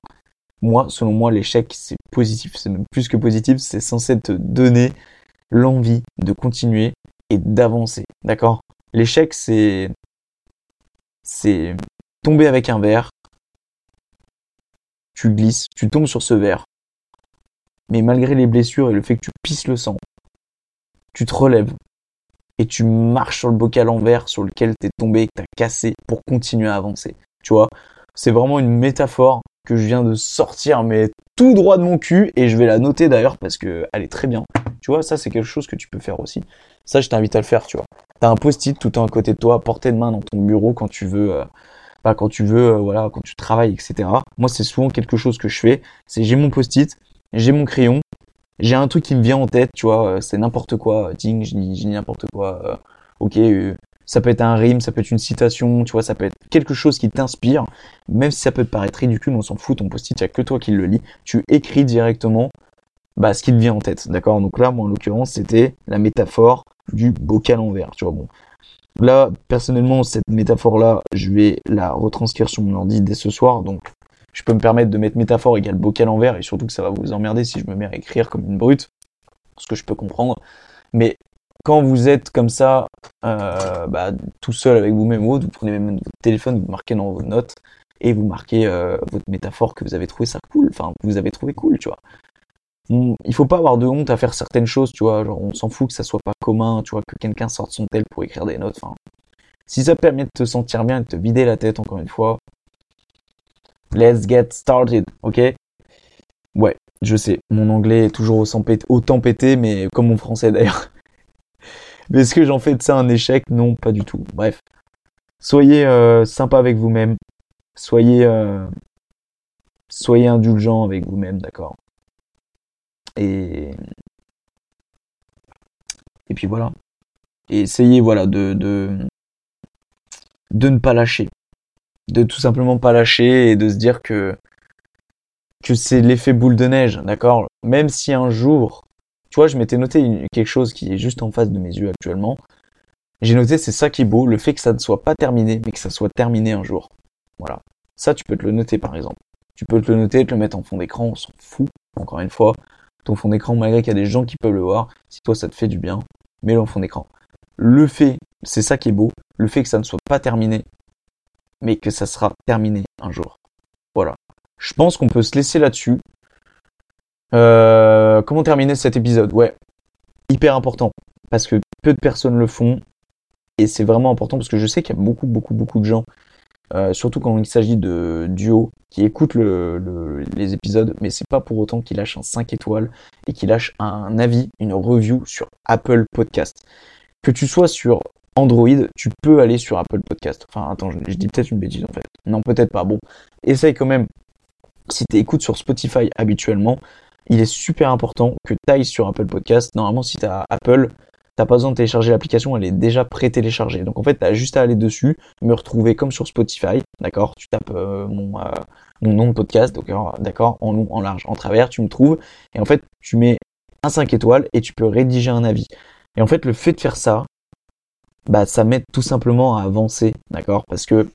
Moi, selon moi, l'échec, c'est positif. C'est même plus que positif. C'est censé te donner l'envie de continuer et d'avancer. D'accord? L'échec, c'est. C'est tomber avec un verre. Tu glisses, tu tombes sur ce verre. Mais malgré les blessures et le fait que tu pisses le sang, tu te relèves et tu marches sur le bocal en verre sur lequel t'es tombé et que t'as cassé pour continuer à avancer. Tu vois C'est vraiment une métaphore que je viens de sortir, mais tout droit de mon cul, et je vais la noter d'ailleurs parce que elle est très bien. Tu vois, ça c'est quelque chose que tu peux faire aussi. Ça, je t'invite à le faire, tu vois. T'as un post-it tout à côté de toi, à portée de main dans ton bureau quand tu veux, euh, bah, quand tu veux, euh, voilà, quand tu travailles, etc. Moi, c'est souvent quelque chose que je fais. C'est j'ai mon post-it, j'ai mon crayon, j'ai un truc qui me vient en tête, tu vois, euh, c'est n'importe quoi, ding, je n'importe quoi. ok, ça peut être un rime, ça peut être une citation, tu vois, ça peut être quelque chose qui t'inspire, même si ça peut te paraître ridicule, on s'en fout, ton post-it, il n'y a que toi qui le lis, tu écris directement bah, ce qui te vient en tête, d'accord? Donc là, moi, en l'occurrence, c'était la métaphore du bocal en verre, tu vois, bon. Là, personnellement, cette métaphore-là, je vais la retranscrire sur mon ordi dès ce soir, donc je peux me permettre de mettre métaphore égale bocal en verre, et surtout que ça va vous emmerder si je me mets à écrire comme une brute, ce que je peux comprendre. Mais quand vous êtes comme ça, euh, bah, tout seul avec vous-même vous prenez même votre téléphone, vous marquez dans vos notes et vous marquez euh, votre métaphore que vous avez trouvé ça cool, enfin vous avez trouvé cool, tu vois. il faut pas avoir de honte à faire certaines choses, tu vois. Genre, on s'en fout que ça soit pas commun, tu vois, que quelqu'un sorte son tel pour écrire des notes. Enfin, si ça permet de te sentir bien et de te vider la tête, encore une fois, let's get started, ok? Ouais, je sais, mon anglais est toujours autant pété, mais comme mon français d'ailleurs. [LAUGHS] Mais est-ce que j'en fais de ça un échec? Non, pas du tout. Bref. Soyez euh, sympa avec vous-même. Soyez, euh, soyez indulgent avec vous-même, d'accord? Et... Et puis voilà. Essayez, voilà, de, de, de ne pas lâcher. De tout simplement pas lâcher et de se dire que, que c'est l'effet boule de neige, d'accord? Même si un jour tu vois, je m'étais noté quelque chose qui est juste en face de mes yeux actuellement. J'ai noté, c'est ça qui est beau, le fait que ça ne soit pas terminé, mais que ça soit terminé un jour. Voilà. Ça, tu peux te le noter, par exemple. Tu peux te le noter, te le mettre en fond d'écran, on s'en fout. Encore une fois, ton fond d'écran, malgré qu'il y a des gens qui peuvent le voir, si toi ça te fait du bien, mets-le en fond d'écran. Le fait, c'est ça qui est beau, le fait que ça ne soit pas terminé, mais que ça sera terminé un jour. Voilà. Je pense qu'on peut se laisser là-dessus. Euh, comment terminer cet épisode? Ouais, hyper important parce que peu de personnes le font et c'est vraiment important parce que je sais qu'il y a beaucoup, beaucoup, beaucoup de gens, euh, surtout quand il s'agit de duo, qui écoutent le, les épisodes, mais c'est pas pour autant qu'ils lâchent un 5 étoiles et qu'ils lâchent un avis, une review sur Apple Podcast. Que tu sois sur Android, tu peux aller sur Apple Podcast. Enfin, attends, je, dis peut-être une bêtise en fait. Non, peut-être pas. Bon, essaye quand même. Si tu écoutes sur Spotify habituellement, il est super important que tu ailles sur Apple Podcast. Normalement, si tu as Apple, t'as pas besoin de télécharger l'application, elle est déjà pré-téléchargée. Donc en fait, tu as juste à aller dessus, me retrouver comme sur Spotify, d'accord? Tu tapes euh, mon, euh, mon nom de podcast, d'accord? En long, en large, en travers, tu me trouves. Et en fait, tu mets un 5 étoiles et tu peux rédiger un avis. Et en fait, le fait de faire ça, bah ça m'aide tout simplement à avancer, d'accord? Parce que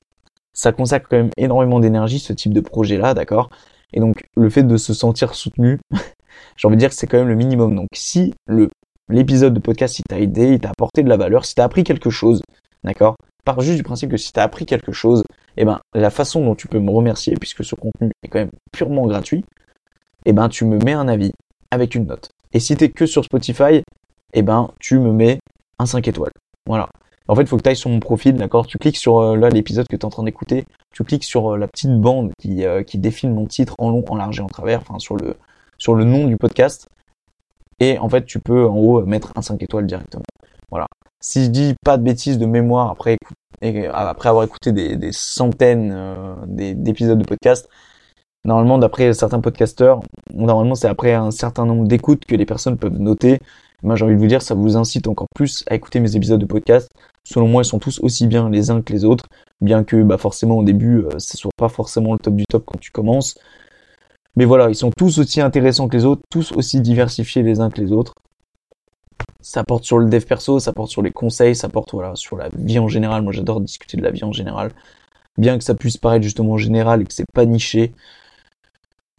ça consacre quand même énormément d'énergie, ce type de projet-là, d'accord? Et donc le fait de se sentir soutenu, [LAUGHS] j'ai envie de dire que c'est quand même le minimum. Donc si le l'épisode de podcast il t'a aidé, il t'a apporté de la valeur, si t'as appris quelque chose, d'accord? Par juste du principe que si t'as appris quelque chose, eh ben la façon dont tu peux me remercier, puisque ce contenu est quand même purement gratuit, eh ben tu me mets un avis avec une note. Et si t'es que sur Spotify, eh ben tu me mets un 5 étoiles. Voilà. En fait, il faut que tu ailles sur mon profil, d'accord? Tu cliques sur euh, là l'épisode que tu es en train d'écouter, tu cliques sur euh, la petite bande qui, euh, qui défile mon titre en long, en large et en travers, enfin sur le sur le nom du podcast. Et en fait, tu peux en haut mettre un 5 étoiles directement. Voilà. Si je dis pas de bêtises de mémoire après après avoir écouté des, des centaines d'épisodes de podcast, normalement d'après certains podcasteurs, normalement c'est après un certain nombre d'écoutes que les personnes peuvent noter moi j'ai envie de vous dire, ça vous incite encore plus à écouter mes épisodes de podcast. Selon moi, ils sont tous aussi bien les uns que les autres, bien que bah, forcément au début, euh, ce soit pas forcément le top du top quand tu commences. Mais voilà, ils sont tous aussi intéressants que les autres, tous aussi diversifiés les uns que les autres. Ça porte sur le dev perso, ça porte sur les conseils, ça porte voilà, sur la vie en général. Moi j'adore discuter de la vie en général. Bien que ça puisse paraître justement général et que c'est pas niché,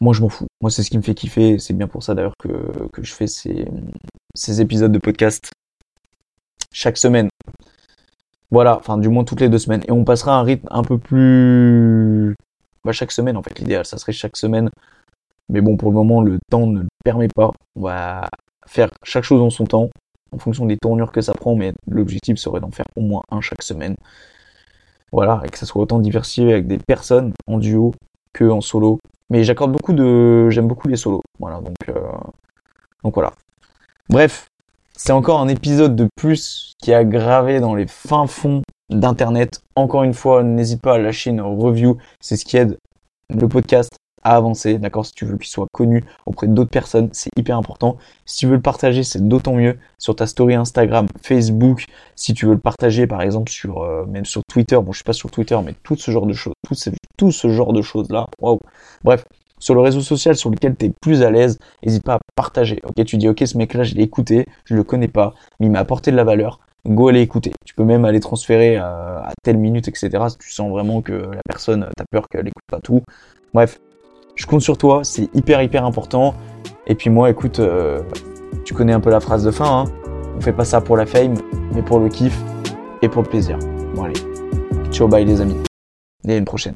moi je m'en fous. Moi c'est ce qui me fait kiffer. C'est bien pour ça d'ailleurs que, que je fais ces, ces épisodes de podcast chaque semaine. Voilà, enfin du moins toutes les deux semaines. Et on passera à un rythme un peu plus... Bah, chaque semaine en fait, l'idéal, ça serait chaque semaine. Mais bon, pour le moment, le temps ne le permet pas. On va faire chaque chose en son temps, en fonction des tournures que ça prend, mais l'objectif serait d'en faire au moins un chaque semaine. Voilà, et que ça soit autant diversifié avec des personnes en duo que en solo. Mais j'accorde beaucoup de, j'aime beaucoup les solos. Voilà, donc euh... donc voilà. Bref, c'est encore un épisode de plus qui a gravé dans les fins fonds d'internet. Encore une fois, n'hésite pas à lâcher une review, c'est ce qui aide le podcast à avancer, d'accord Si tu veux qu'il soit connu auprès d'autres personnes, c'est hyper important. Si tu veux le partager, c'est d'autant mieux sur ta story Instagram, Facebook. Si tu veux le partager, par exemple, sur euh, même sur Twitter. Bon, je suis pas sur Twitter, mais tout ce genre de choses, tout, ce genre de choses là. Waouh. Bref, sur le réseau social sur lequel tu es plus à l'aise, n'hésite pas à partager. Ok, tu dis ok, ce mec-là, je l'ai écouté, je le connais pas, mais il m'a apporté de la valeur. Go aller écouter. Tu peux même aller transférer à, à telle minute, etc. Si tu sens vraiment que la personne, t'as peur qu'elle écoute pas tout. Bref, je compte sur toi, c'est hyper hyper important. Et puis moi, écoute, euh, tu connais un peu la phrase de fin. Hein On fait pas ça pour la fame, mais pour le kiff et pour le plaisir. Bon allez, ciao bye les amis. Et à une prochaine.